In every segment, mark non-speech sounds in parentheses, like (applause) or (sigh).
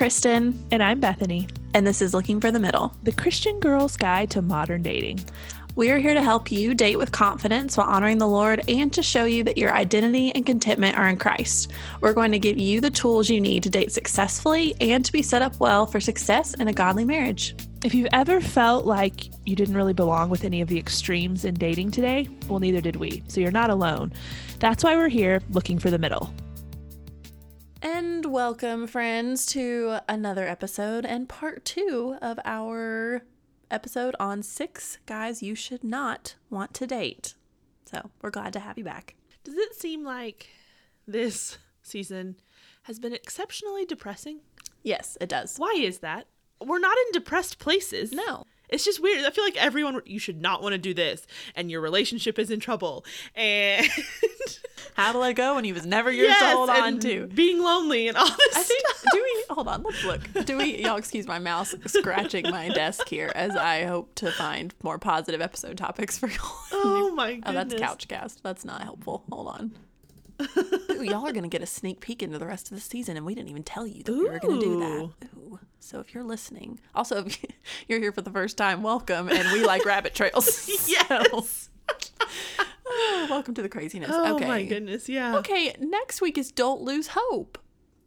Kristen, And I'm Bethany, and this is Looking for the Middle. the Christian Girl's Guide to Modern Dating. We are here to help you date with confidence while honoring the Lord and to show you that your identity and contentment are in Christ. We're going to give you the tools you need to date successfully and to be set up well for success in a godly marriage. If you've ever felt like you didn't really belong with any of the extremes in dating today, well, neither did we. So you're not alone. That's why we're here looking for the middle. And welcome, friends, to another episode and part two of our episode on six guys you should not want to date. So we're glad to have you back. Does it seem like this season has been exceptionally depressing? Yes, it does. Why is that? We're not in depressed places. No. It's just weird. I feel like everyone, you should not want to do this, and your relationship is in trouble. And (laughs) How to let go when he was never yours Yes, to hold on to. being lonely and all this I think, stuff. do we, hold on, let's look. Do we, y'all excuse my mouse scratching my desk here as I hope to find more positive episode topics for y'all. Oh my goodness. Oh, that's couch cast. That's not helpful. Hold on. Ooh, y'all are going to get a sneak peek into the rest of the season, and we didn't even tell you that we were going to do that. Ooh. So if you're listening, also, if (laughs) you're here for the first time, welcome. And we like rabbit trails. (laughs) Yes. (laughs) Oh, welcome to the craziness. Oh okay. my goodness. Yeah. Okay, next week is Don't Lose Hope.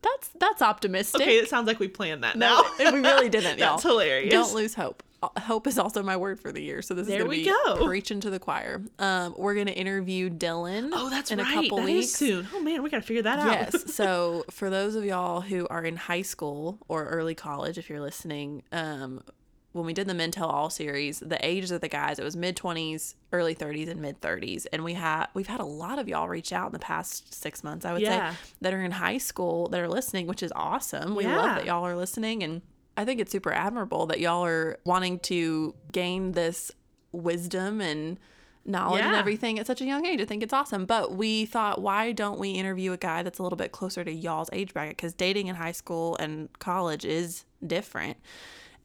That's that's optimistic. Okay, it sounds like we planned that No, now. we really didn't, y'all. That's hilarious. Don't lose hope. Hope is also my word for the year, so this There is going to be go. preaching to the choir. Um, we're going to interview Dylan. Oh, that's in right. a couple That weeks. soon. Oh man, we gotta figure that out. Yes. (laughs) so for those of y'all who are in high school or early college, if you're listening, um, when we did the Men Tell All series, the ages of the guys, it was mid twenties, early thirties, and mid thirties. And we had we've had a lot of y'all reach out in the past six months, I would Yeah. say, that are in high school that are listening, which is awesome. We Yeah. love that y'all are listening and I think it's super admirable that y'all are wanting to gain this wisdom and knowledge and everything at such a young age. I think it's awesome. But we thought, why don't we interview a guy that's a little bit closer to y'all's age bracket? Because dating in high school and college is different.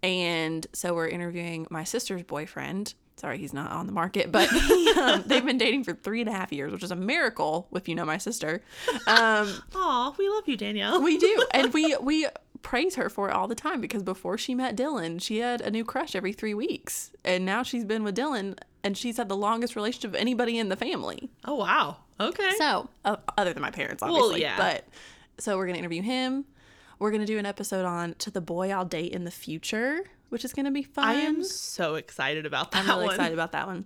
And so we're interviewing my sister's boyfriend. Sorry, he's not on the market, but he, (laughs) um, they've been dating for three and a half years, which is a miracle if you know my sister. Um, (laughs) Aw, we love you, Danielle. we do, and we we praise her for it all the time because before she met Dylan, she had a new crush every three weeks, and now she's been with Dylan, and she's had the longest relationship of anybody in the family. oh wow. Okay. So, uh, other than my parents, Well, obviously. yeah. But so we're gonna interview him. We're gonna do an episode on to the boy I'll date in the future, which is gonna be fun. I am so excited about that I'm really one. excited about that one.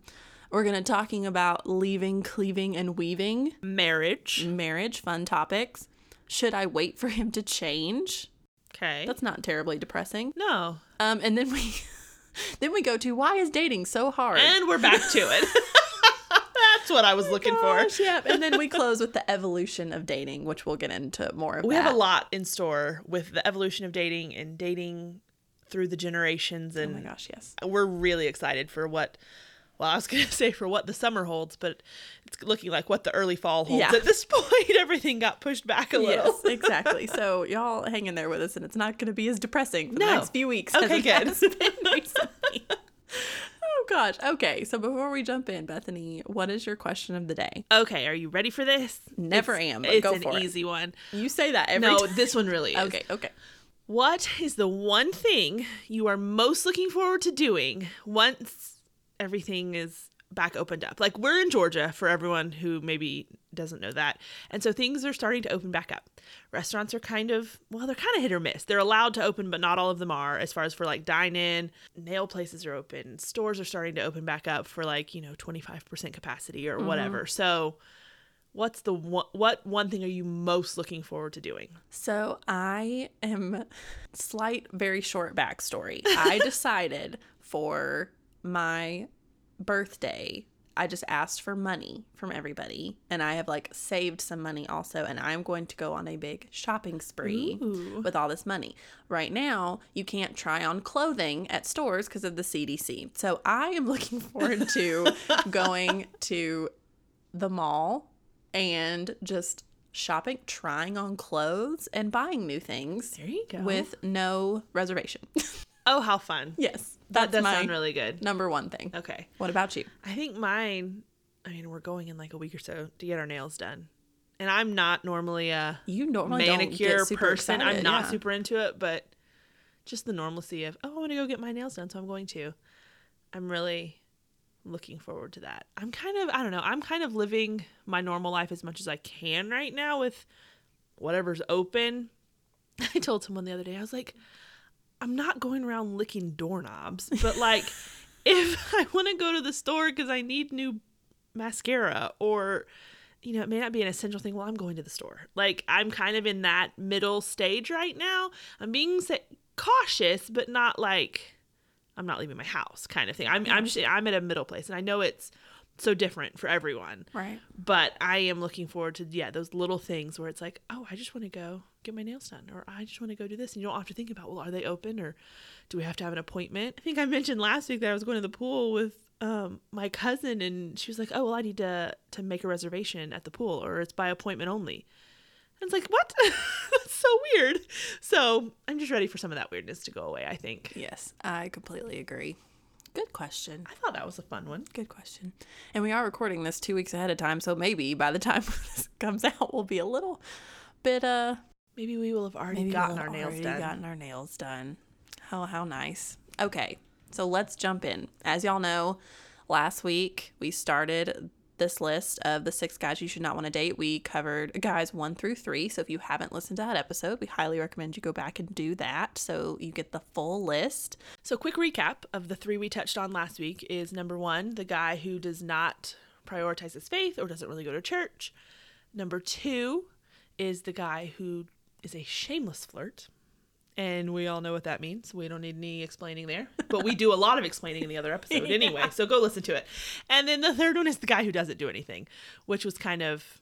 We're gonna talking about leaving, cleaving, and weaving, Marriage. marriage, fun topics. Should I wait for him to change? Okay. That's not terribly depressing. no. Um, and then we (laughs) then we go to why is dating so hard? And we're back to it. (laughs) That's what I was looking Gosh, for. yep. And then we (laughs) close with the evolution of dating, which we'll get into more of. We that. have a lot in store with the evolution of dating and dating through the generations Oh and my gosh, yes. we're really excited for what well, I was going (laughs) to say for what the summer holds, but it's looking like what the early fall holds. Yeah. At this (laughs) point, everything got pushed back a little. Yes, exactly. (laughs) So y'all hang in there with us, and it's not going to be as depressing for the next few weeks. as Okay, it good. oh gosh. Okay. So before we jump in, Bethany, what is your question of the day? Okay, are you ready for this? Never It's- am, but It's go an for it. easy one. You say that every No, time. this one really is. Okay. Okay. What is the one thing you are most looking forward to doing once everything is back opened up? Like we're in Georgia for everyone who maybe doesn't know that. And so things are starting to open back up. Restaurants are kind of, well, they're kind of hit or miss. They're allowed to open, but not all of them are as far as for like dine in. Nail places are open. Stores are starting to open back up for like, you know, 25% capacity or mm-hmm. whatever. So what's the one, what one thing are you most looking forward to doing? So I am slight, very short backstory. I (laughs) decided for my birthday, I just asked for money from everybody, and I have like saved some money also, and I'm going to go on a big shopping spree Ooh. with all this money. Right now, you can't try on clothing at stores because of the CDC. So I am looking (laughs) forward to (laughs) going to the mall and just shopping, trying on clothes, and buying new things There you go. with no reservation. (laughs) Oh, how fun. yes, That does sound really good. number one thing. Okay. What about you? I think mine, I mean, we're going in like a week or so to get our nails done. And I'm not normally a You normally manicure person. I'm not yeah. super into it, but just the normalcy of, oh, I want to go get my nails done, so I'm going to. I'm really looking forward to that. I'm kind of, I don't know, I'm kind of living my normal life as much as I can right now with whatever's open. (laughs) I told someone the other day, I was like, I'm not going around licking doorknobs, but like, (laughs) if I want to go to the store because I need new mascara or you know, it may not be an essential thing. Well, I'm going to the store. Like, I'm kind of in that middle stage right now. I'm being cautious, but not like I'm not leaving my house kind of thing. I'm, I'm just, I'm at a middle place. And I know it's so different for everyone, Right. but I am looking forward to, yeah, those little things where it's like, oh, I just want to go get my nails done, or I just want to go do this. And you don't have to think about, well, are they open or do we have to have an appointment? I think I mentioned last week that I was going to the pool with um, my cousin, and she was like, "Oh, well, I need to to make a reservation at the pool, or it's by appointment only." And it's like, what? (laughs) That's so weird. So I'm just ready for some of that weirdness to go away. I think. Yes, I completely agree. Good question. I thought that was a fun one. Good question. And we are recording this two weeks ahead of time, so maybe by the time (laughs) this comes out, we'll be a little bit uh Maybe we will have already maybe gotten we'll our nails already done. Gotten our nails done. How how nice. Okay, so let's jump in. As y'all know, last week we started this list of the six guys you should not want to date. We covered guys one through three. So if you haven't listened to that episode, we highly recommend you go back and do that so you get the full list. So, quick recap of the three we touched on last week is number one, the guy who does not prioritize his faith or doesn't really go to church. Number two is the guy who is a shameless flirt. And we all know what that means. We don't need any explaining there. But we do a lot of explaining in the other episode (laughs) anyway. So go listen to it. And then the third one is the guy who doesn't do anything, which was kind of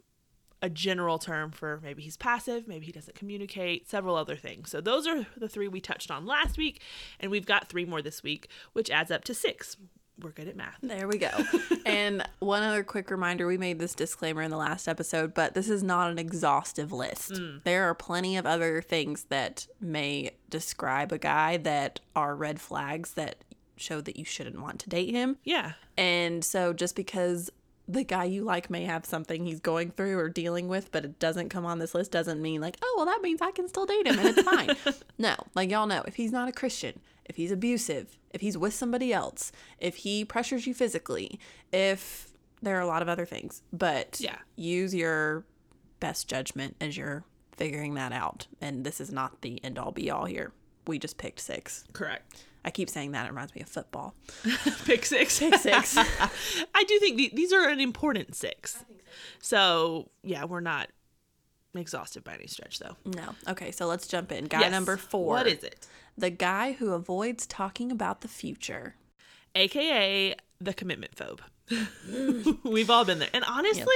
a general term for maybe he's passive, maybe he doesn't communicate, several other things. So those are the three we touched on last week, and we've got three more this week, which adds up to six. We're good at math. There we go. (laughs) and one other quick reminder we made this disclaimer in the last episode, but this is not an exhaustive list. Mm. There are plenty of other things that may describe a guy that are red flags that show that you shouldn't want to date him. Yeah. And so just because the guy you like may have something he's going through or dealing with, but it doesn't come on this list, doesn't mean like, oh, well, that means I can still date him and it's fine. (laughs) no, like y'all know, if he's not a Christian, if he's abusive, if he's with somebody else, if he pressures you physically, if there are a lot of other things, but Yeah. use your best judgment as you're figuring that out. And this is not the end all be all here. We just picked six. Correct. I keep saying that. It reminds me of football. (laughs) Pick six. Pick six. (laughs) I do think the, these are an important six. so. yeah, we're not exhausted by any stretch, though. No. Okay, so let's jump in. Guy Yes. number four. What is it? The guy who avoids talking about the future. AKA the commitment phobe. (laughs) We've all been there. And honestly,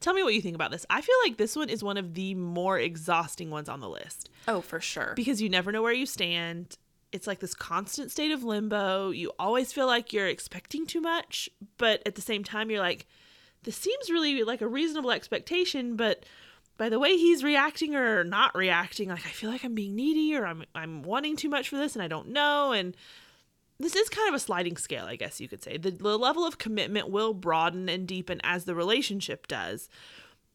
tell me what you think about this. I feel like this one is one of the more exhausting ones on the list Oh, for sure. because you never know where you stand. It's like this constant state of limbo. You always feel like you're expecting too much, but at the same time, you're like, this seems really like a reasonable expectation, but by the way he's reacting or not reacting, like I feel like I'm being needy or I'm I'm wanting too much for this and I don't know. And this is kind of a sliding scale, I guess you could say. The, the level of commitment will broaden and deepen as the relationship does,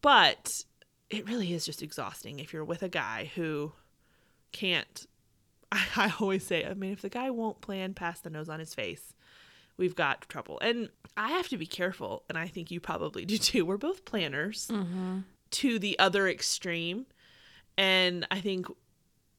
but it really is just exhausting if you're with a guy who can't. I, (laughs) I always say, I mean, if the guy won't plan past the nose on his face, we've got trouble. And I have to be careful, and I think you probably do too. We're both planners mm-hmm. To the other extreme. And I think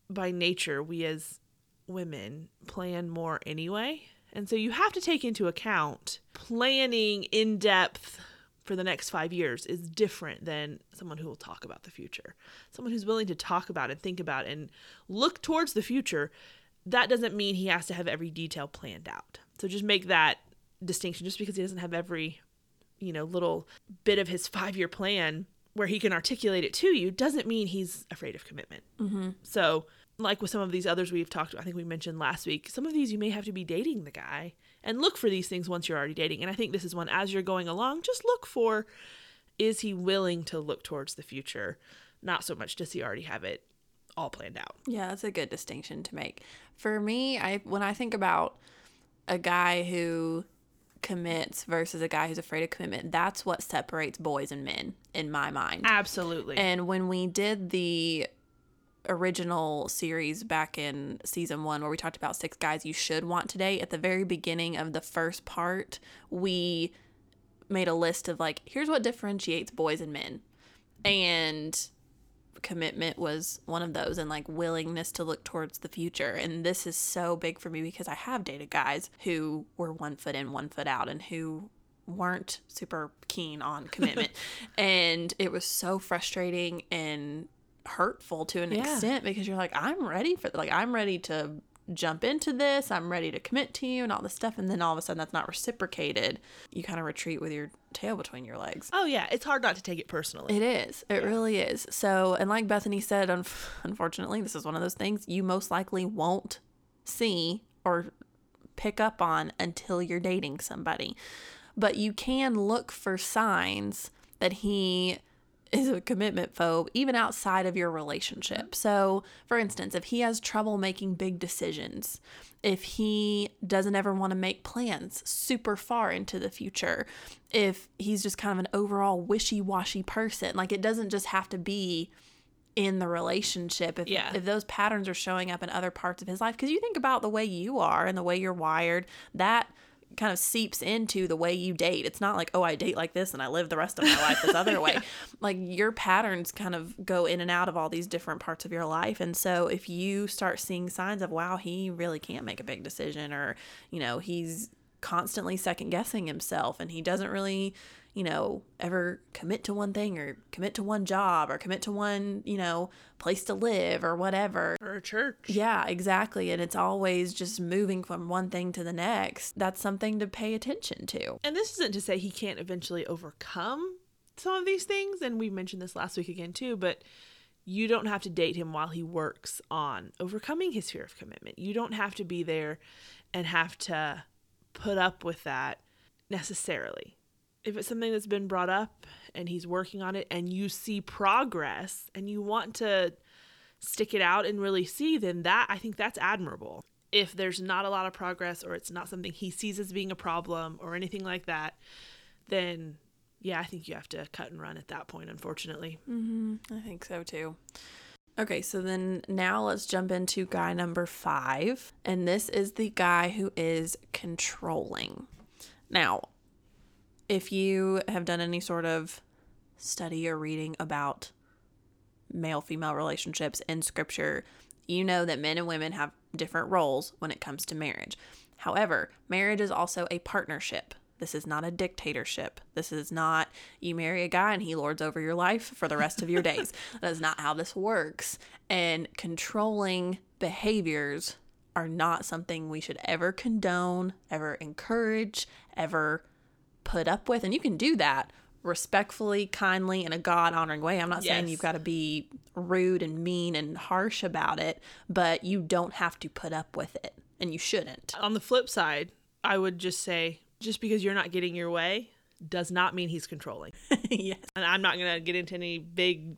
by nature, we as women plan more anyway. And so you have to take into account planning in depth for the next five years is different than someone who will talk about the future. Someone who's willing to talk about and think about and look towards the future. That doesn't mean he has to have every detail planned out. So just make that distinction. Just because he doesn't have every, you know, little bit of his (laughs) five year plan where he can articulate it to you doesn't mean he's afraid of commitment. Mm-hmm. So, like with some of these others we've talked, I think we mentioned last week, some of these you may have to be dating the guy and look for these things once you're already dating. And I think this is one as you're going along, just look for is he willing to look towards the future? Not so much does he already have it all planned out. Yeah, that's a good distinction to make. For me, I when I think about a guy who commits versus a guy who's afraid of commitment, that's what separates boys and men in my mind. Absolutely. And when we did the original series back in season one, where we talked about six guys you should want today, at the very beginning of the first part, we made a list of like, here's what differentiates boys and men. And commitment was one of those and like willingness to look towards the future and this is so big for me because i have dated guys who were one foot in one foot out and who weren't super keen on (laughs) commitment and it was so frustrating and hurtful to an Yeah. extent because you're like i'm ready for like i'm ready to jump into this i'm ready to commit to you and all this stuff and then all of a sudden that's not reciprocated you kind of retreat with your tail between your legs oh yeah, it's hard not to take it personally. it is. It really is. So, and like Bethany said, un- unfortunately, this is one of those things you most likely won't see or pick up on until you're dating somebody. But you can look for signs that he is a commitment phobe even outside of your relationship. So, for instance, if he has trouble making big decisions, if he doesn't ever want to make plans super far into the future, if he's just kind of an overall wishy washy person, like it doesn't just have to be in the relationship if, Yeah. if those patterns are showing up in other parts of his life because you think about the way you are and the way you're wired that kind of seeps into the way you date. It's not like oh i date like this and i live the rest of my life this other way. (laughs) Like your patterns kind of go in and out of all these different parts of your life. And so if you start seeing signs of wow he really can't make a big decision or you know he's constantly second guessing himself and he doesn't really you know ever commit to one thing or commit to one job or commit to one you know place to live or whatever Or a church. yeah exactly and it's always just moving from one thing to the next that's something to pay attention to And this isn't to say he can't eventually overcome some of these things, and we mentioned this last week again too, but you don't have to date him while he works on overcoming his fear of commitment. You don't have to be there and have to put up with that necessarily. If it's something that's been brought up and he's working on it and you see progress and you want to stick it out and really see, then that I think that's admirable. If there's not a lot of progress or it's not something he sees as being a problem or anything like that, then yeah, I think you have to cut and run at that point, unfortunately. Mm-hmm. I think so too. Okay, so then now let's jump into guy number five. And this is the guy who is controlling. Now, if you have done any sort of study or reading about male female relationships in scripture, you know that men and women have different roles when it comes to marriage. However, marriage is also a partnership. This is not a dictatorship. This is not you marry a guy and he lords over your life for the rest of your days. (laughs) That is not how this works. And controlling behaviors are not something we should ever condone, ever encourage, ever put up with. And you can do that respectfully, kindly, in a God honoring way. I'm not saying you've got to be rude and mean and harsh about it, but you don't have to put up with it. And you shouldn't. On the flip side, I would just say just because you're not getting your way does not mean he's controlling. (laughs) yes. And I'm not going to get into any big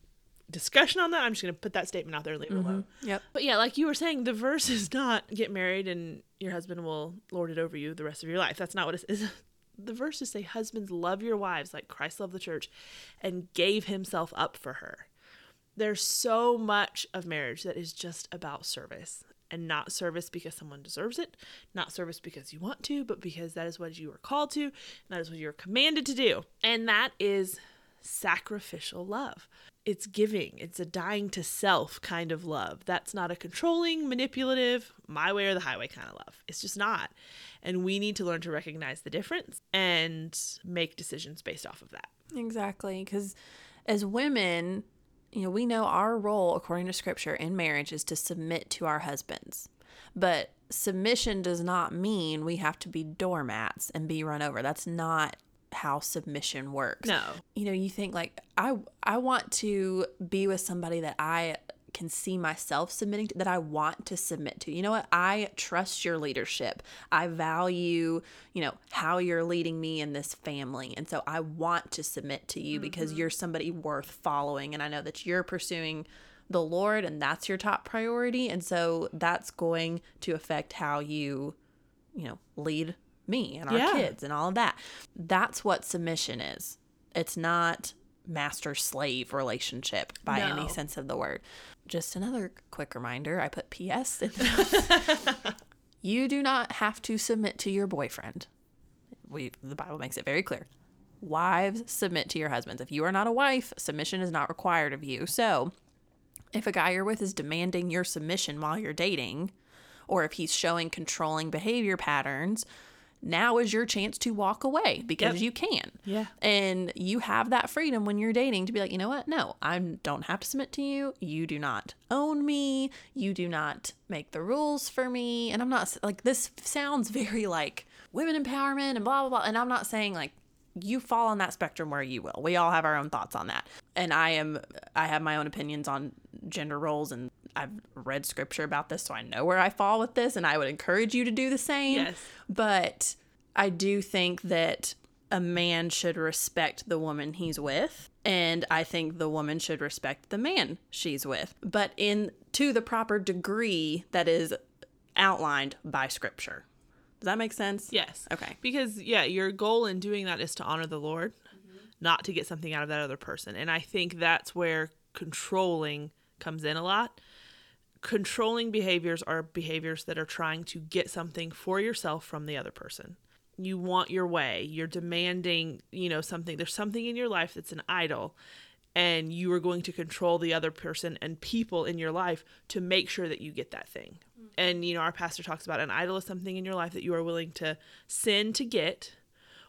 discussion on that. I'm just going to put that statement out there and leave it mm-hmm. alone. Yep. But yeah, like you were saying, the verse (laughs) is not get married and your husband will lord it over you the rest of your life. That's not what it is. (laughs) The verses say, Husbands, love your wives like Christ loved the church and gave himself up for her. There's so much of marriage that is just about service and not service because someone deserves it, not service because you want to, but because that is what you are called to, and that is what you're commanded to do. And that is sacrificial love. It's giving, it's a dying to self kind of love. That's not a controlling, manipulative, my way or the highway kind of love. It's just not. And we need to learn to recognize the difference and make decisions based off of that. Exactly. Because as women, you know, we know our role, according to scripture, in marriage is to submit to our husbands. But submission does not mean we have to be doormats and be run over. That's not how submission works. No. You know, you think like I I want to be with somebody that I can see myself submitting to that I want to submit to. You know what? I trust your leadership. I value, you know, how you're leading me in this family. And so I want to submit to you because mm-hmm. you're somebody worth following and I know that you're pursuing the Lord and that's your top priority and so that's going to affect how you, you know, lead me and our Yeah. kids and all of that. That's what submission is. It's not master slave relationship by any sense of the word. Just another quick reminder I put PS in (laughs) You do not have to submit to your boyfriend. We the Bible makes it very clear. Wives submit to your husbands. If you are not a wife, submission is not required of you. So, if a guy you're with is demanding your submission while you're dating, or if he's showing controlling behavior patterns, now is your chance to walk away because you can. Yeah. And you have that freedom when you're dating to be like, you know what? No, I don't have to submit to you. You do not own me. You do not make the rules for me. And I'm not like, this sounds very like women empowerment and blah, blah, blah. And I'm not saying like, you fall on that spectrum where you will. We all have our own thoughts on that. And I am, I have my own opinions on gender roles and I've read scripture about this, so I know where I fall with this. And I would encourage you to do the same. Yes. But I do think that a man should respect the woman he's with. And I think the woman should respect the man she's with, but in to the proper degree that is outlined by scripture. Does that make sense? Yes. Okay. Because yeah, your goal in doing that is to honor the Lord, not to get something out of that other person. And I think that's where controlling comes in a lot. Controlling behaviors are behaviors that are trying to get something for yourself from the other person. You want your way. You're demanding, you know, something. There's something in your life that's an idol and you are going to control the other person and people in your life to make sure that you get that thing. And you know, our pastor talks about an idol is something in your life that you are willing to sin to get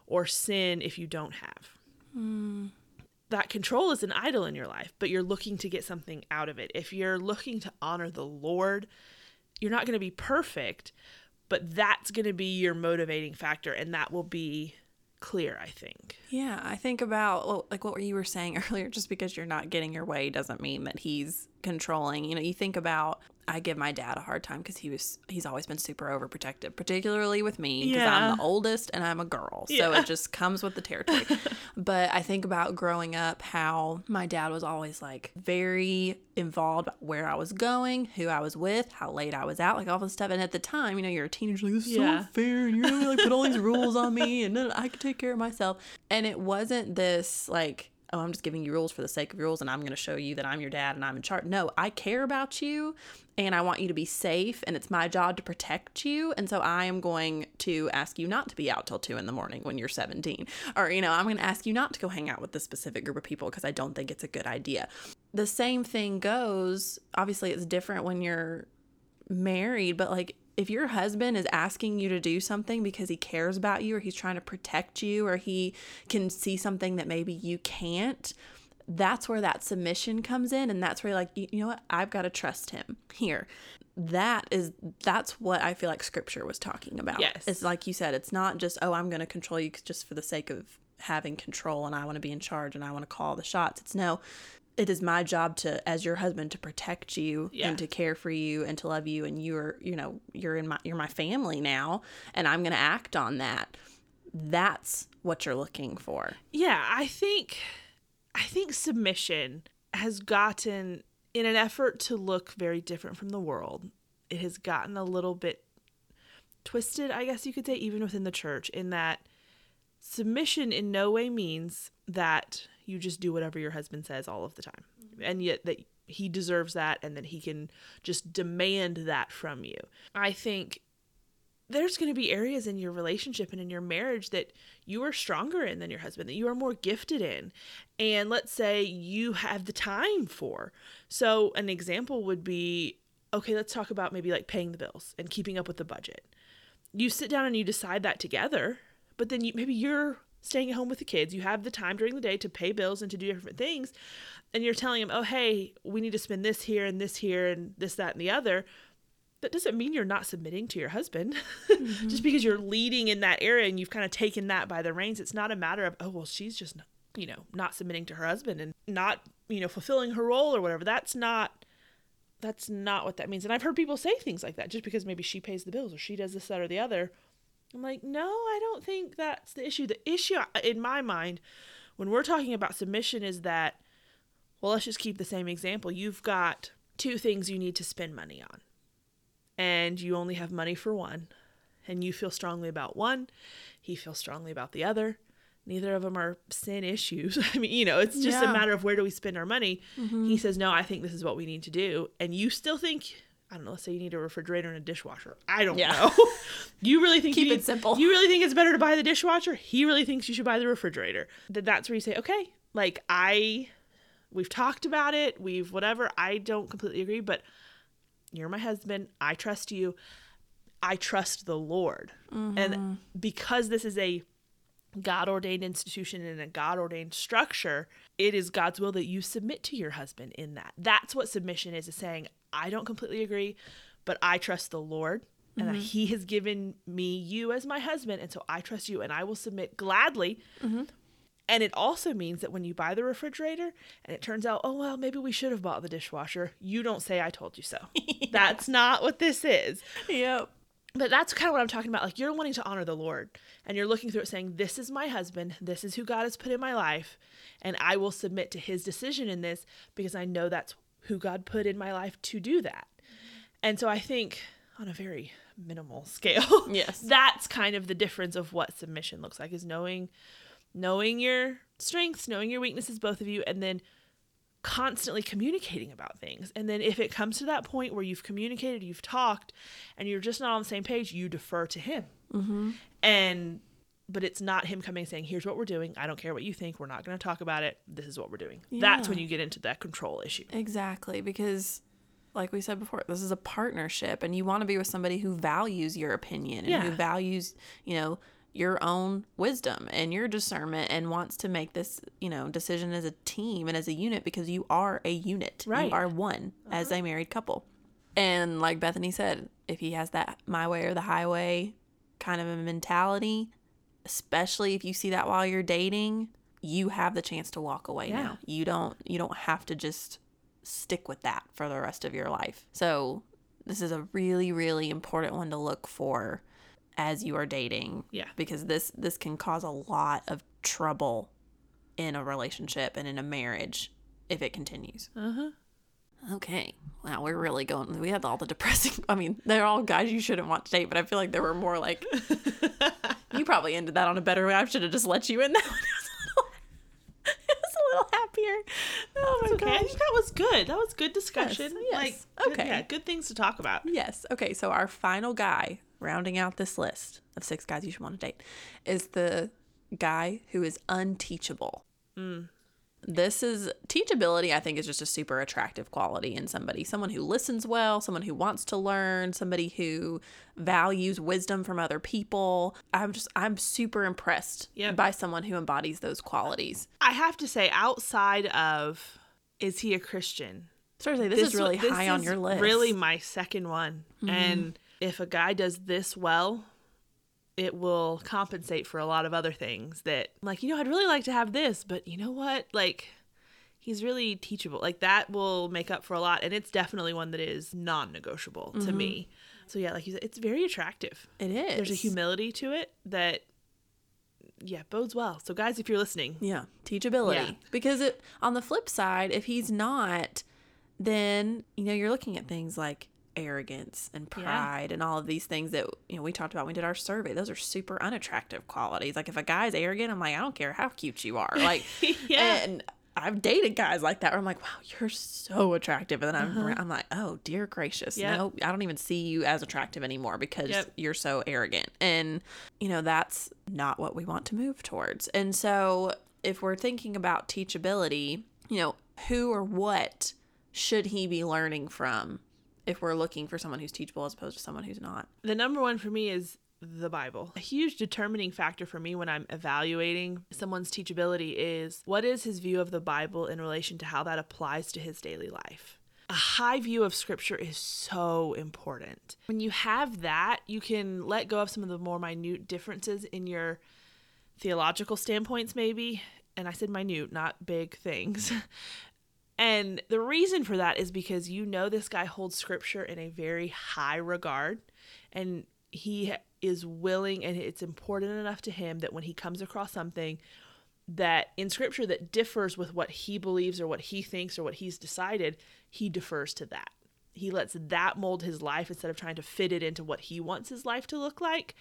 or sin if you don't have. Hmm. That control is an idol in your life, but you're looking to get something out of it. If you're looking to honor the Lord, you're not going to be perfect, but that's going to be your motivating factor and that will be clear, I think. Yeah, I think about well, like what you were saying (laughs) earlier. Just because you're not getting your way doesn't mean that he's controlling. You know, you think about. I give my dad a hard time because he was he's always been super overprotective, particularly with me because Yeah. I'm the oldest and I'm a girl, so Yeah. it (laughs) just comes with the territory. but I think about growing up how my dad was always like very involved about where I was going, who I was with, how late I was out, like all this stuff. And at the time, you know, you're a teenager, like this is Yeah. so fair, and you're gonna like put all these (laughs) rules on me, and then I could take care of myself. And it wasn't this like, oh, I'm just giving you rules for the sake of rules, and I'm gonna show you that I'm your dad and I'm in charge. No, I care about you, and I want you to be safe, and it's my job to protect you. And so I am going to ask you not to be out till two in the morning when you're 17, or you know, I'm gonna ask you not to go hang out with this specific group of people because I don't think it's a good idea. The same thing goes. Obviously, it's different when you're married, but like if your husband is asking you to do something because he cares about you or he's trying to protect you or he can see something that maybe you can't, that's where that submission comes in and that's where you're like you you know what I've got to trust him here. That is that's what I feel like scripture was talking about. Yes. It's like you said, it's not just oh I'm going to control you just for the sake of having control and I want to be in charge and I want to call the shots. It's no it is my job to as your husband to protect you Yeah. and to care for you and to love you and you're you know you're in my you're my family now and i'm going to act on that that's what you're looking for Yeah, I think I think submission has gotten in an effort to look very different from the world. It has gotten a little bit twisted, I guess you could say, even within the church, in that submission in no way means that you just do whatever your husband says all of the time. And yet that he deserves that and that he can just demand that from you. I think there's going to be areas in your relationship and in your marriage that you are stronger in than your husband, that you are more gifted in. And let's say you have the time for. So, an example would be okay, let's talk about maybe like paying the bills and keeping up with the budget. You sit down and you decide that together, but then you, maybe you're staying at home with the kids. You have the time during the day to pay bills and to do different things. And you're telling him, oh, hey, we need to spend this here and this here and this, that, and the other that doesn't mean you're not submitting to your husband. (laughs) just mm-hmm. because you're leading in that area and you've kind of taken that by the reins, it's not a matter of, oh, well, she's just, you know, not submitting to her husband and not, you know, fulfilling her role or whatever. That's not, that's not what that means. And I've heard people say things like that just because maybe she pays the bills or she does this, that, or the other. I'm like, no, I don't think that's the issue. The issue uh, in my mind, when we're talking about submission, is that, well, let's just keep the same example. You've got two things you need to spend money on and you only have money for one and you feel strongly about one, he feels strongly about the other. Neither of them are sin issues. (laughs) I mean, you know, it's just Yeah. a matter of where do we spend our money. He mm-hmm. says, No, I think this is what we need to do. And you still think, I don't know, let's say you need a refrigerator and a dishwasher. I don't Yeah. know. (laughs) you really think Keep you it simple. You really think it's better to buy the dishwasher? He really thinks you should buy the refrigerator. Then that's where you say, Okay, like I we've talked about it, we've whatever. I don't completely agree, but you're my husband. I trust you. I trust the Lord. And mm-hmm. because this is a God ordained institution and a God ordained structure, it is God's will that you submit to your husband in that. That's what submission is, is saying, I don't completely agree, but I trust the Lord. And that mm-hmm. he has given me you as my husband. And so I trust you and I will submit gladly. Mm-hmm. And it also means that when you buy the refrigerator and it turns out, oh, well, maybe we should have bought the dishwasher, you don't say, I told you so. (laughs) That's not what this is. Yep. But that's kind of what I'm talking about. Like you're wanting to honor the Lord and you're looking through it saying, This is my husband. This is who God has put in my life. And I will submit to his decision in this because I know that's who God put in my life to do that. Mm-hmm. And so I think on a very minimal scale, (laughs) Yes. that's kind of the difference of what submission looks like is knowing knowing your strengths, knowing your weaknesses, both of you, and then constantly communicating about things. And then if it comes to that point where you've communicated, you've talked, and you're just not on the same page, you defer to him. Mm-hmm. And but it's not him coming saying, "Here's what we're doing. I don't care what you think. We're not going to talk about it. This is what we're doing." That's when you get into that control issue. Exactly, because like we said before, this is a partnership and you want to be with somebody who values your opinion and who values, you know, your own wisdom and your discernment and wants to make this, you know, decision as a team and as a unit because you are a unit. Right. You are one as a married couple. And like Bethany said, if he has that my way or the highway kind of a mentality, especially if you see that while you're dating, you have the chance to walk away Yeah. now. You don't you don't have to just stick with that for the rest of your life. So, this is a really really important one to look for as you are dating. Yeah. Because this this can cause a lot of trouble in a relationship and in a marriage if it continues. Uh-huh. Okay. Wow, we're really going. We had all the depressing. I mean, they're all guys you shouldn't want to date, but I feel like there were more like. (laughs) you probably ended that on a better way. I should have just let you in that one. It was a little, it was happier. (laughs) Oh my Okay, I gosh. think that was good. That was good discussion. yes. Like, good- Okay. yeah, good things to talk about. Yes. Okay. So our final guy, rounding out this list of six guys you should want to date, is the guy who is unteachable. Mm. This is teachability, I think, is just a super attractive quality in somebody. Someone who listens well, someone who wants to learn, somebody who values wisdom from other people. I'm just, I'm super impressed Yep. by someone who embodies those qualities. I have to say, outside of is he a Christian? Seriously, this, is really this high on your list. Really, my second one. Mm-hmm. And if a guy does this well, it will compensate for a lot of other things that, like, you know, I'd really like to have this, but you know what? Like, he's really teachable. Like, that will make up for a lot. And it's definitely one that is non negotiable to mm-hmm. me. So, yeah, like you said, it's very attractive. It is. There's a humility to it that, yeah, bodes well. So, guys, if you're listening, Yeah, teachability. Yeah. Because it on the flip side, if he's not, then you know you're looking at things like arrogance and Yeah. pride and all of these things that you know we talked about when we did our survey. Those are super unattractive qualities. Like if a guy's arrogant, I'm like, I don't care how cute you are. Like, (laughs) Yeah. and I've dated guys like that where I'm like, wow, you're so attractive, and then I'm I'm like, oh dear gracious, Uh-huh. Yep. no, I don't even see you as attractive anymore because Yep. you're so arrogant, and you know that's not what we want to move towards. And so if we're thinking about teachability, you know, who or what should he be learning from if we're looking for someone who's teachable as opposed to someone who's not? The number one for me is the Bible. A huge determining factor for me when I'm evaluating someone's teachability is what is his view of the Bible in relation to how that applies to his daily life. A high view of scripture is so important. When you have that, you can let go of some of the more minute differences in your theological standpoints, maybe. And I said minute, not big things. (laughs) And the reason for that is because you know this guy holds scripture in a very high regard and he is willing and it's important enough to him that when he comes across something that in scripture that differs with what he believes or what he thinks or what he's decided, he defers to that. he lets that mold his life instead of trying to fit it into what he wants his life to look like.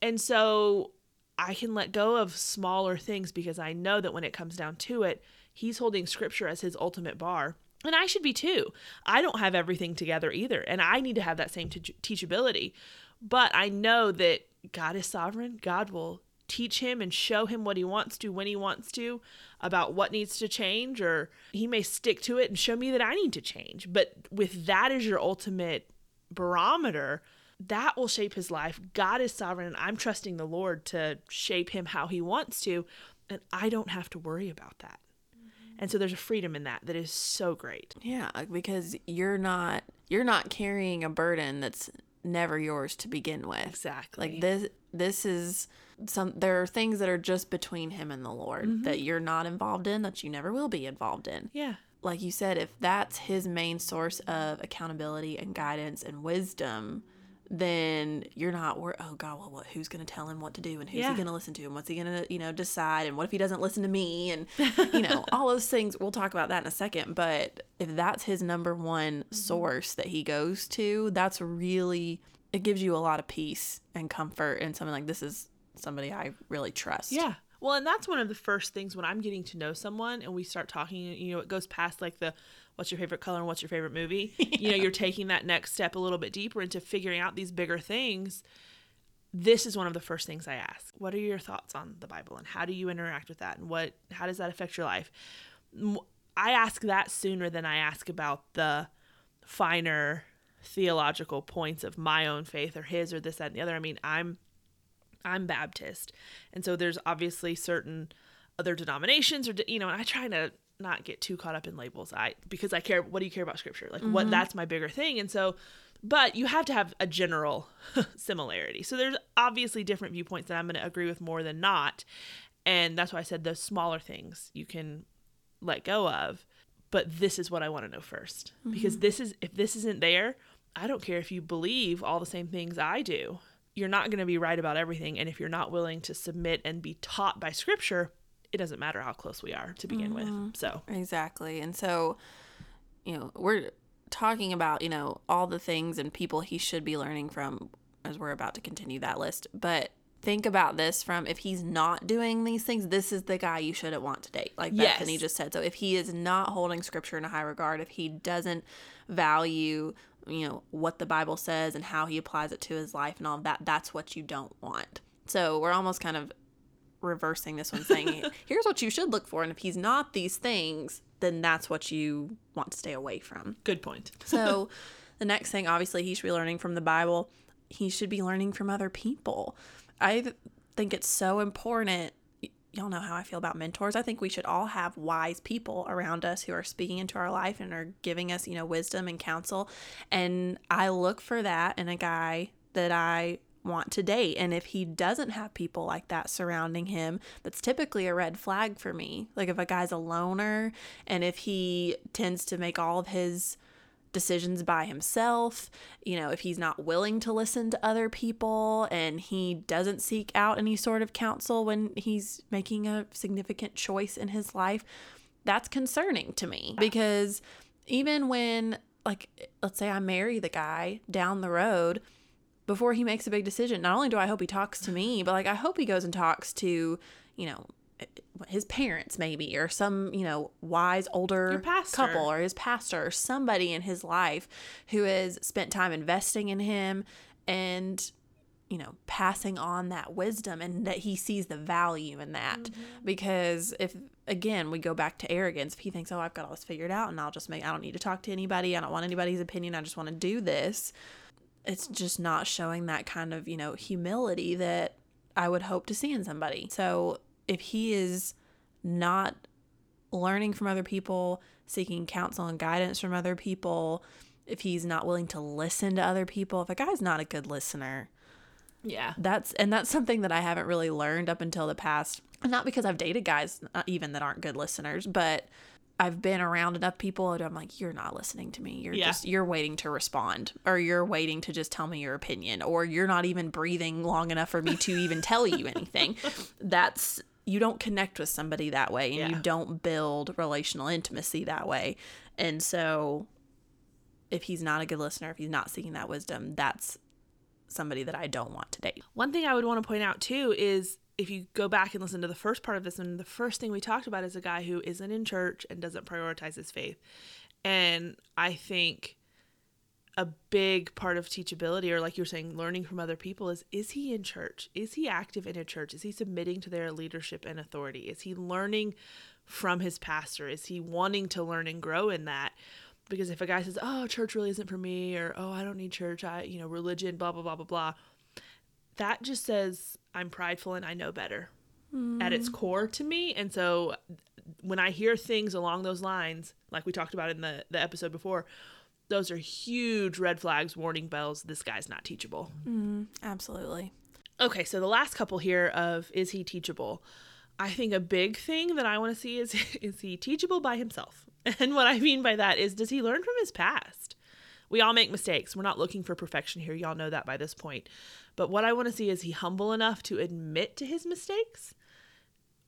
And so I can let go of smaller things because I know that when it comes down to it, he's holding scripture as his ultimate bar. And I should be too. I don't have everything together either. And I need to have that same te- teachability. But I know that God is sovereign. God will teach him and show him what he wants to when he wants to about what needs to change or he may stick to it and show me that I need to change but with that as your ultimate barometer that will shape his life God is sovereign and I'm trusting the Lord to shape him how he wants to and I don't have to worry about that and so there's a freedom in that that is so great Yeah, because you're not you're not carrying a burden that's never yours to begin with. exactly Like this this is some there are things that are just between him and the Lord mm-hmm. that you're not involved in that you never will be involved in. yeah Like you said, if that's his main source of accountability and guidance and wisdom, then you're not wor oh god well what who's going to tell him what to do and who's Yeah. he going to listen to and what's he going to you know decide and what if he doesn't listen to me and (laughs) you know all those things we'll talk about that in a second but if that's his number one mm-hmm. source that he goes to that's really it gives you a lot of peace and comfort and something like this is somebody I really trust Yeah. Well, and that's one of the first things when I'm getting to know someone and we start talking, you know, it goes past like the what's your favorite color and what's your favorite movie. (laughs) You know, you're taking that next step a little bit deeper into figuring out these bigger things. This is one of the first things I ask. What are your thoughts on the Bible and how do you interact with that and what how does that affect your life? i ask that sooner than I ask about the finer theological points of my own faith or his or this that and the other. I mean, I'm I'm Baptist. And so there's obviously certain other denominations or you know, and I try to not get too caught up in labels. I because I care what do you care about scripture? Like what mm-hmm. that's my bigger thing. And so but you have to have a general (laughs) similarity. So there's obviously different viewpoints that I'm going to agree with more than not. And that's why I said those smaller things you can let go of. But this is what I want to know 1st Because mm-hmm. this is if this isn't there, I don't care if you believe all the same things I do. You're not going to be right about everything. And if you're not willing to submit and be taught by scripture, it doesn't matter how close we are to begin with. Mm-hmm. So, Exactly. And so, you know, we're talking about, you know, all the things and people he should be learning from as we're about to continue that list. But think about this from if he's not doing these things, this is the guy you shouldn't want to date. Like Yes. Bethany just said. So if he is not holding scripture in a high regard, if he doesn't value, you know, what the Bible says and how he applies it to his life and all of that, that's what you don't want. So we're almost kind of reversing this one saying (laughs) here's what you should look for and if he's not these things then that's what you want to stay away from. Good point. (laughs) so the next thing obviously he should be learning from the bible. He should be learning from other people. I think it's so important y- y'all know how i feel about mentors. I think we should all have wise people around us who are speaking into our life and are giving us you know wisdom and counsel. And i look for that in a guy that i want to date. And if he doesn't have people like that surrounding him that's typically a red flag for me. Like if a guy's a loner and if he tends to make all of his decisions by himself, you know, if he's not willing to listen to other people and he doesn't seek out any sort of counsel when he's making a significant choice in his life, that's concerning to me. Because even when like let's say I marry the guy down the road before he makes a big decision, not only do I hope he talks to me, but like I hope he goes and talks to, you know, his parents maybe or some you know wise older couple or his pastor or somebody in his life who has spent time investing in him and you know passing on that wisdom and that he sees the value in that. Mm-hmm. Because if again we go back to arrogance if he thinks oh i've got all this figured out and i'll just make i don't need to talk to anybody. I don't want anybody's opinion. I just want to do this it's just not showing that kind of you know humility that i would hope to see in somebody so if he is not learning from other people, seeking counsel and guidance from other people, if he's not willing to listen to other people, if a guy's not a good listener, Yeah. that's and that's something that I haven't really learned up until the past. Not because I've dated guys even that aren't good listeners, but I've been around enough people and I'm like, you're not listening to me. You're Yeah. just you're waiting to respond, or you're waiting to just tell me your opinion, or you're not even breathing long enough for me to even tell you anything. (laughs) That's you don't connect with somebody that way, and you don't build relational intimacy that way. And so, if he's not a good listener, if he's not seeking that wisdom, that's somebody that I don't want to date. One thing I would want to point out too is if you go back and listen to the first part of this, and the first thing we talked about is a guy who isn't in church and doesn't prioritize his faith. And I think a big part of teachability, or like you're saying, learning from other people, is is he in church? Is he active in a church? Is he submitting to their leadership and authority? Is he learning from his pastor? Is he wanting to learn and grow in that? Because if a guy says, "Oh, church really isn't for me," or "Oh, I don't need church," I, you know, religion, blah blah blah blah blah, that just says I'm prideful and I know better mm. at its core to me. And so when I hear things along those lines, like we talked about in the the episode before, those are huge red flags, warning bells. This guy's not teachable. Mm, absolutely. Okay, so the last couple here of is he teachable? I think a big thing that I want to see is (laughs) is he teachable by himself? (laughs) And what I mean by that is does he learn from his past? We all make mistakes. We're not looking for perfection here. Y'all know that by this point. But what I want to see is he humble enough to admit to his mistakes,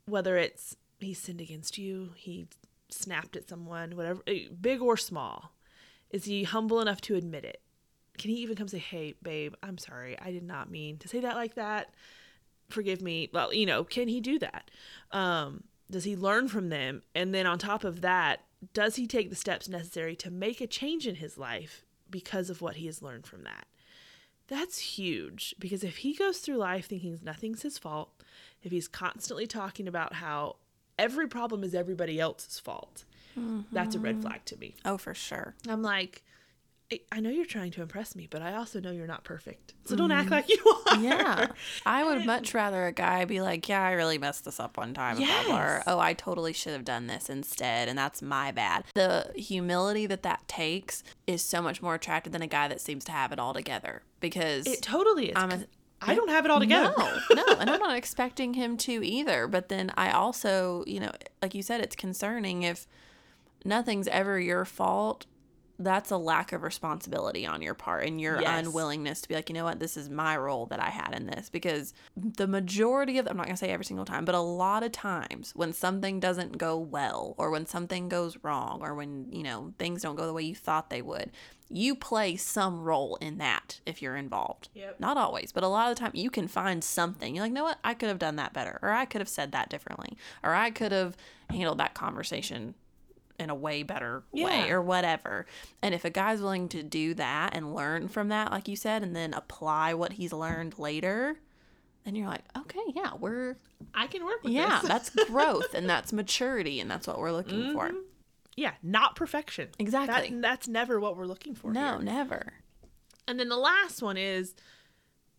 whether it's he sinned against you, he snapped at someone, whatever, eh, big or small. Is he humble enough to admit it? Can he even come say, "Hey, babe, I'm sorry. I did not mean to say that like that. Forgive me." Well, you know, can he do that? Um, does he learn from them? And then on top of that, does he take the steps necessary to make a change in his life because of what he has learned from that? That's huge because if he goes through life thinking nothing's his fault, if he's constantly talking about how every problem is everybody else's fault, mm-hmm. that's a red mm-hmm. flag to me. Oh, for sure. I'm like, I know you're trying to impress me, but I also know you're not perfect. So don't act mm-hmm. like you (laughs) are. Yeah. I would (laughs) much rather a guy be like, Yeah, I really messed this up one time. Yes. Or, oh, I totally should have done this instead. And that's my bad. The humility that that takes is so much more attractive than a guy that seems to have it all together because it totally is. I'm a, I don't have it all together. No, no, (laughs) and I'm not expecting him to either. But then I also, you know, like you said, it's concerning if nothing's ever your fault that's a lack of responsibility on your part and your yes. unwillingness to be like, you know what, this is my role that I had in this. Because the majority of, I'm not going to say every single time, but a lot of times when something doesn't go well or when something goes wrong or when, you know, things don't go the way you thought they would, you play some role in that if you're involved. Yep. Not always, but a lot of the time you can find something. You're like, you know what, I could have done that better or I could have said that differently or I could have handled that conversation in a way better yeah. way or whatever. And if a guy's willing to do that and learn from that, like you said, and then apply what he's learned later, then you're like, okay, yeah, we're I can work with yeah, that's (laughs) growth and that's maturity and that's what we're looking mm-hmm. for. Yeah, not perfection. Exactly. That, that's never what we're looking for. No, here. never. And then the last one is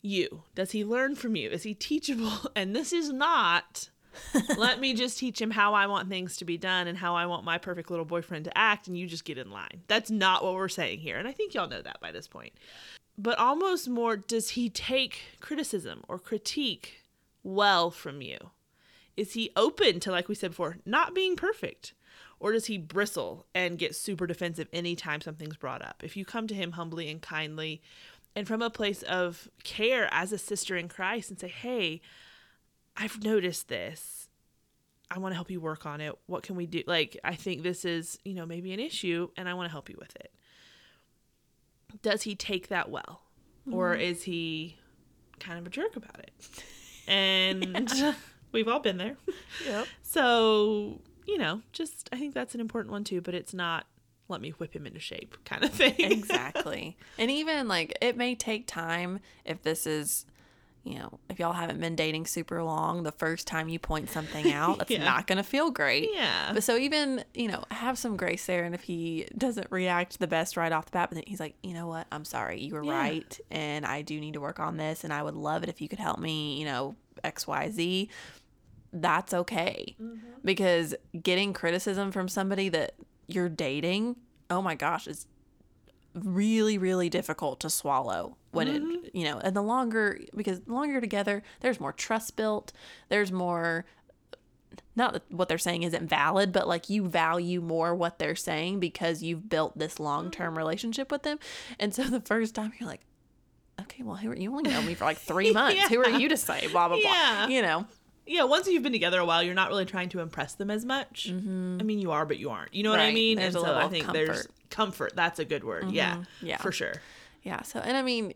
you. Does he learn from you? Is he teachable? (laughs) And this is not let me just teach him how I want things to be done and how I want my perfect little boyfriend to act, and you just get in line. That's not what we're saying here. And I think y'all know that by this point. But almost more, does he take criticism or critique well from you? Is he open to, like we said before, not being perfect? Or does he bristle and get super defensive anytime something's brought up? If you come to him humbly and kindly and from a place of care as a sister in Christ and say, hey, I've noticed this. I want to help you work on it. What can we do? Like, I think this is, you know, maybe an issue and I want to help you with it. Does he take that well? Mm-hmm. Or is he kind of a jerk about it? And yeah. (laughs) we've all been there. Yep. So, you know, just I think that's an important one too, but it's not let me whip him into shape kind of thing. exactly. And even like it may take time if this is you know, if y'all haven't been dating super long, the first time you point something (laughs) out, that's yeah. not going to feel great. Yeah. But so even, you know, have some grace there. And if he doesn't react the best right off the bat, but then he's like, you know what? I'm sorry. You were yeah. right. And I do need to work on this. And I would love it if you could help me, you know, XYZ. That's okay. Mm-hmm. Because getting criticism from somebody that you're dating, oh my gosh, it's really really difficult to swallow when mm-hmm. it you know and the longer because the longer you're together there's more trust built there's more not that what they're saying isn't valid but like you value more what they're saying because you've built this long-term mm-hmm. relationship with them and so the first time you're like okay well who are you only know me for like three (laughs) months yeah. who are you to say blah blah blah you know Yeah, once you've been together a while, you're not really trying to impress them as much. I mean, you are, but you aren't. You know what I Mm-hmm. Mean? There's and so I think there's comfort. Mm-hmm. comfort. That's a good word. Yeah, Yeah. for sure. Yeah. So, and I mean,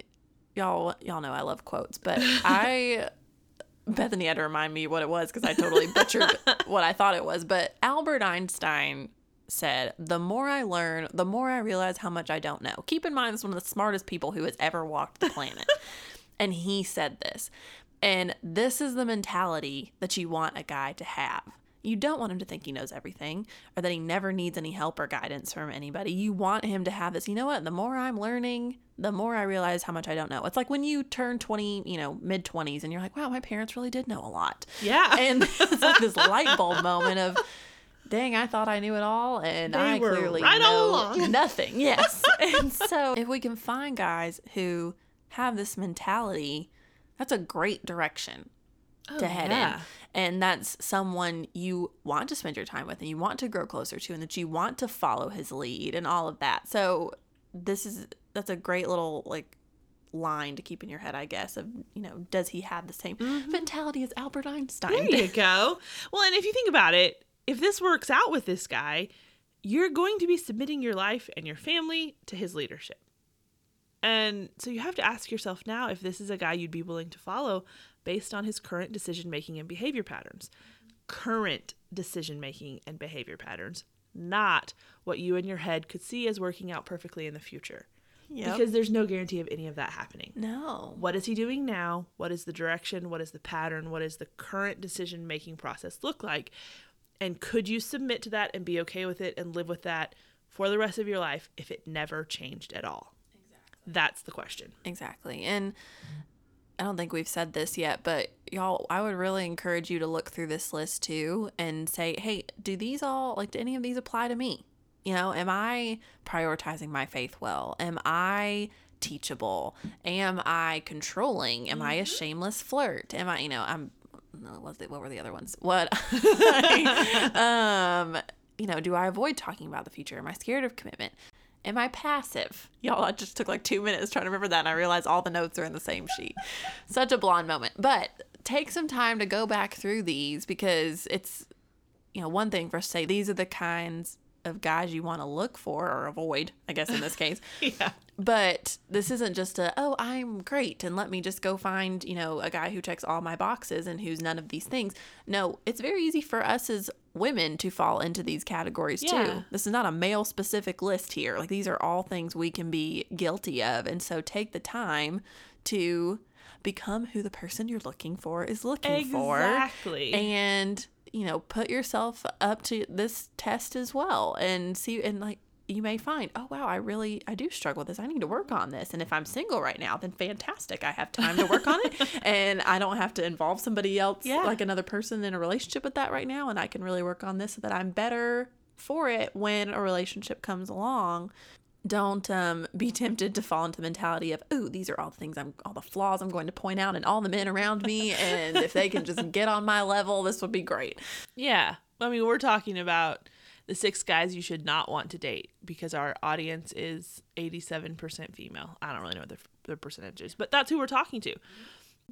y'all, y'all know I love quotes, but I, (laughs) Bethany had to remind me what it was because I totally butchered (laughs) what I thought it was. But Albert Einstein said, "The more I learn, the more I realize how much I don't know." Keep in mind, this is one of the smartest people who has ever walked the planet, (laughs) and he said this. And this is the mentality that you want a guy to have. You don't want him to think he knows everything or that he never needs any help or guidance from anybody. You want him to have this, you know what? The more I'm learning, the more I realize how much I don't know. It's like when you turn 20, you know, mid 20s and you're like, wow, my parents really did know a lot. Yeah. (laughs) And (laughs) it's like this light bulb moment of, dang, I thought I knew it all and They I clearly right know (laughs) nothing. Yes. and so if we can find guys who have this mentality, that's a great direction to head Oh, yeah. in. And that's someone you want to spend your time with and you want to grow closer to and that you want to follow his lead and all of that. So this is that's a great little like line to keep in your head, I guess, of you know, does he have the same mentality as Albert Einstein? Mm-hmm. There you go. Well, and if you think about it, if this works out with this guy, you're going to be submitting your life and your family to his leadership. And so you have to ask yourself now if this is a guy you'd be willing to follow based on his current decision making and behavior patterns. Current decision making and behavior patterns, not what you in your head could see as working out perfectly in the future. Yep. Because there's no guarantee of any of that happening no. what is he doing now what is the direction what is the pattern what is the current decision making process look like and could you submit to that and be okay with it and live with that for the rest of your life if it never changed at all exactly that's the question Exactly. And I don't think we've said this yet, but y'all, I would really encourage you to look through this list too and say, hey, do these all, like, do any of these apply to me? You know, am I prioritizing my faith well? Am I teachable? Am I controlling? Am I a shameless flirt? Am I, you know, I'm, what, the, what were the other ones? What, (laughs) (laughs) um, you know, do I avoid talking about the future? Am I scared of commitment? Am I passive? Y'all, I just took like two minutes trying to remember that, and I realized all the notes are in the same sheet. Such a blonde moment. But take some time to go back through these because it's, you know, one thing for us to say these are the kinds of guys you want to look for or avoid, I guess in this (laughs) case. yeah But this isn't just a, oh, I'm great and let me just go find, you know, a guy who checks all my boxes and who's none of these things. No, it's very easy for us as women to fall into these categories Yeah. too. This is not a male specific list here. Like these are all things we can be guilty of. And so take the time to become who the person you're looking for is looking for exactly and you know put yourself up to this test as well and see and like you may find oh wow i really i do struggle with this. I need to work on this. And if i'm single right now then fantastic. I have time to work on it. (laughs) And i don't have to involve somebody else Yeah. like another person in a relationship with that right now and i can really work on this so that i'm better for it when a relationship comes along don't um, be tempted to fall into the mentality of, "Ooh, these are all the things I'm, all the flaws I'm going to point out, and all the men around me, and if they can just get on my level, this would be great." yeah. I mean we're talking about the six guys you should not want to date because our audience is 87% female. I don't really know what the, the percentage is but that's who we're talking to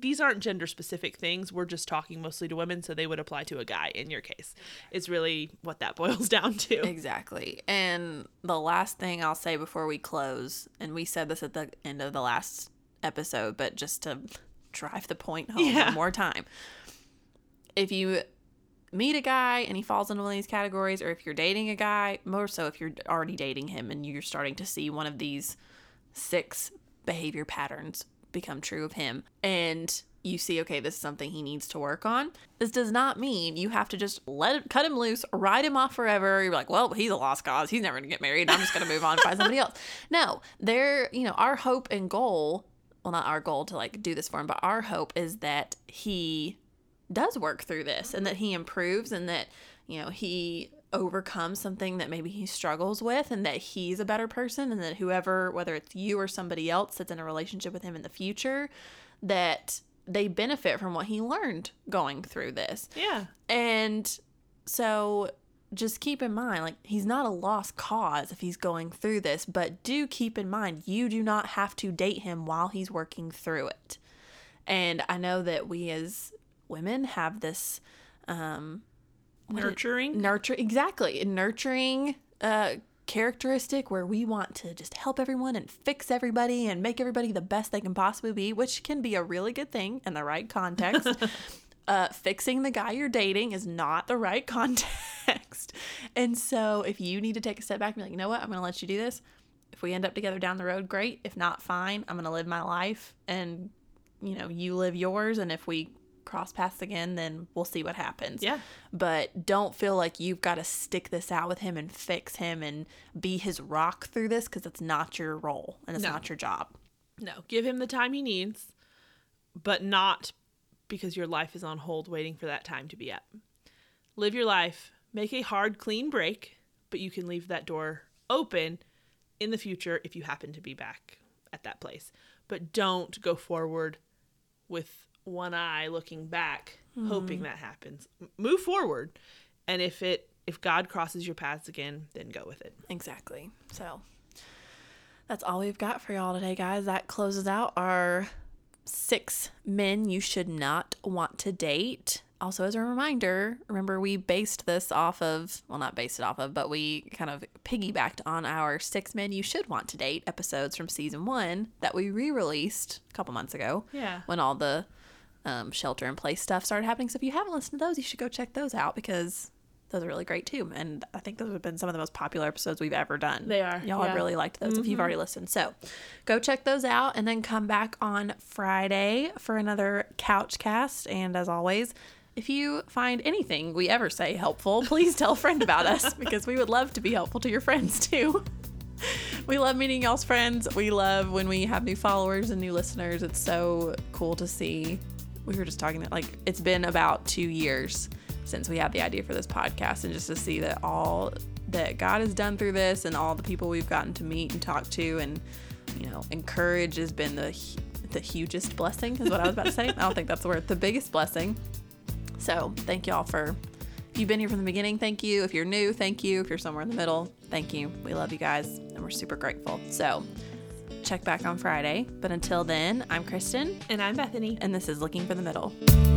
these aren't gender specific things we're just talking mostly to women so they would apply to a guy in your case is really what that (laughs) boils down to Exactly. And the last thing I'll say before we close, and we said this at the end of the last episode, but just to drive the point home Yeah. one more time. If you meet a guy and he falls into one of these categories, or if you're dating a guy, more so if you're already dating him and you're starting to see one of these six behavior patterns become true of him, and you see, okay, this is something he needs to work on. This does not mean you have to just let it, cut him loose, write him off forever. You're like, well, he's a lost cause. He's never gonna get married. I'm just gonna move on and find somebody else. (laughs) No, there, you know, our hope and goal, well, not our goal to like do this for him, but our hope is that he does work through this and that he improves and that, you know, he overcomes something that maybe he struggles with and that he's a better person and that whoever, whether it's you or somebody else that's in a relationship with him in the future, that they benefit from what he learned going through this. yeah And so just keep in mind, like, he's not a lost cause if he's going through this, but do keep in mind, you do not have to date him while he's working through it. And I know that we as women have this um what it- Nurturing. nurture exactly nurturing uh characteristic where we want to just help everyone and fix everybody and make everybody the best they can possibly be which can be a really good thing in the right context. (laughs) Uh, fixing the guy you're dating is not the right (laughs) context. And so if you need to take a step back and be like you know what? I'm gonna let you do this. If we end up together down the road great. If not fine. I'm gonna live my life and you know you live yours. And if we cross paths again then we'll see what happens Yeah. but don't feel like you've got to stick this out with him and fix him and be his rock through this because it's not your role and it's No. not your job. No, give him the time he needs, but not because your life is on hold waiting for that time to be up. Live your life, make a hard, clean break, but you can leave that door open in the future if you happen to be back at that place. But don't go forward with one eye looking back, hmm. hoping that happens. Move forward, and if it if God crosses your paths again, then go with it. Exactly. So that's all we've got for y'all today, guys. That closes out our six men you should not want to date. Also, as a reminder, remember we based this off of, well, not based it off of, but we kind of piggybacked on our six men you should want to date episodes from season one that we re released a couple months ago. Yeah. When all the um, shelter in place stuff started happening. So if you haven't listened to those, you should go check those out because those are really great too. And I think those have been some of the most popular episodes we've ever done. They are, Y'all have really liked those if you've already listened. So go check those out and then come back on Friday for another couch cast. And as always, if you find anything we ever say helpful, please tell a friend about us (laughs) because we would love to be helpful to your friends (laughs) too. We love meeting y'all's friends. We love when we have new followers and new listeners. It's so cool to see. We were just talking that like it's been about two years since we had the idea for this podcast, and just to see that all that God has done through this and all the people we've gotten to meet and talk to and you know encourage has been the the hugest blessing is what I was about to say. I don't think that's the word. The biggest blessing. So thank y'all for if you've been here from the beginning, thank you. If you're new, thank you. If you're somewhere in the middle, thank you. We love you guys and we're super grateful. So check back on Friday. But until then, I'm Kristen And I'm Bethany. and this is Looking for the Middle.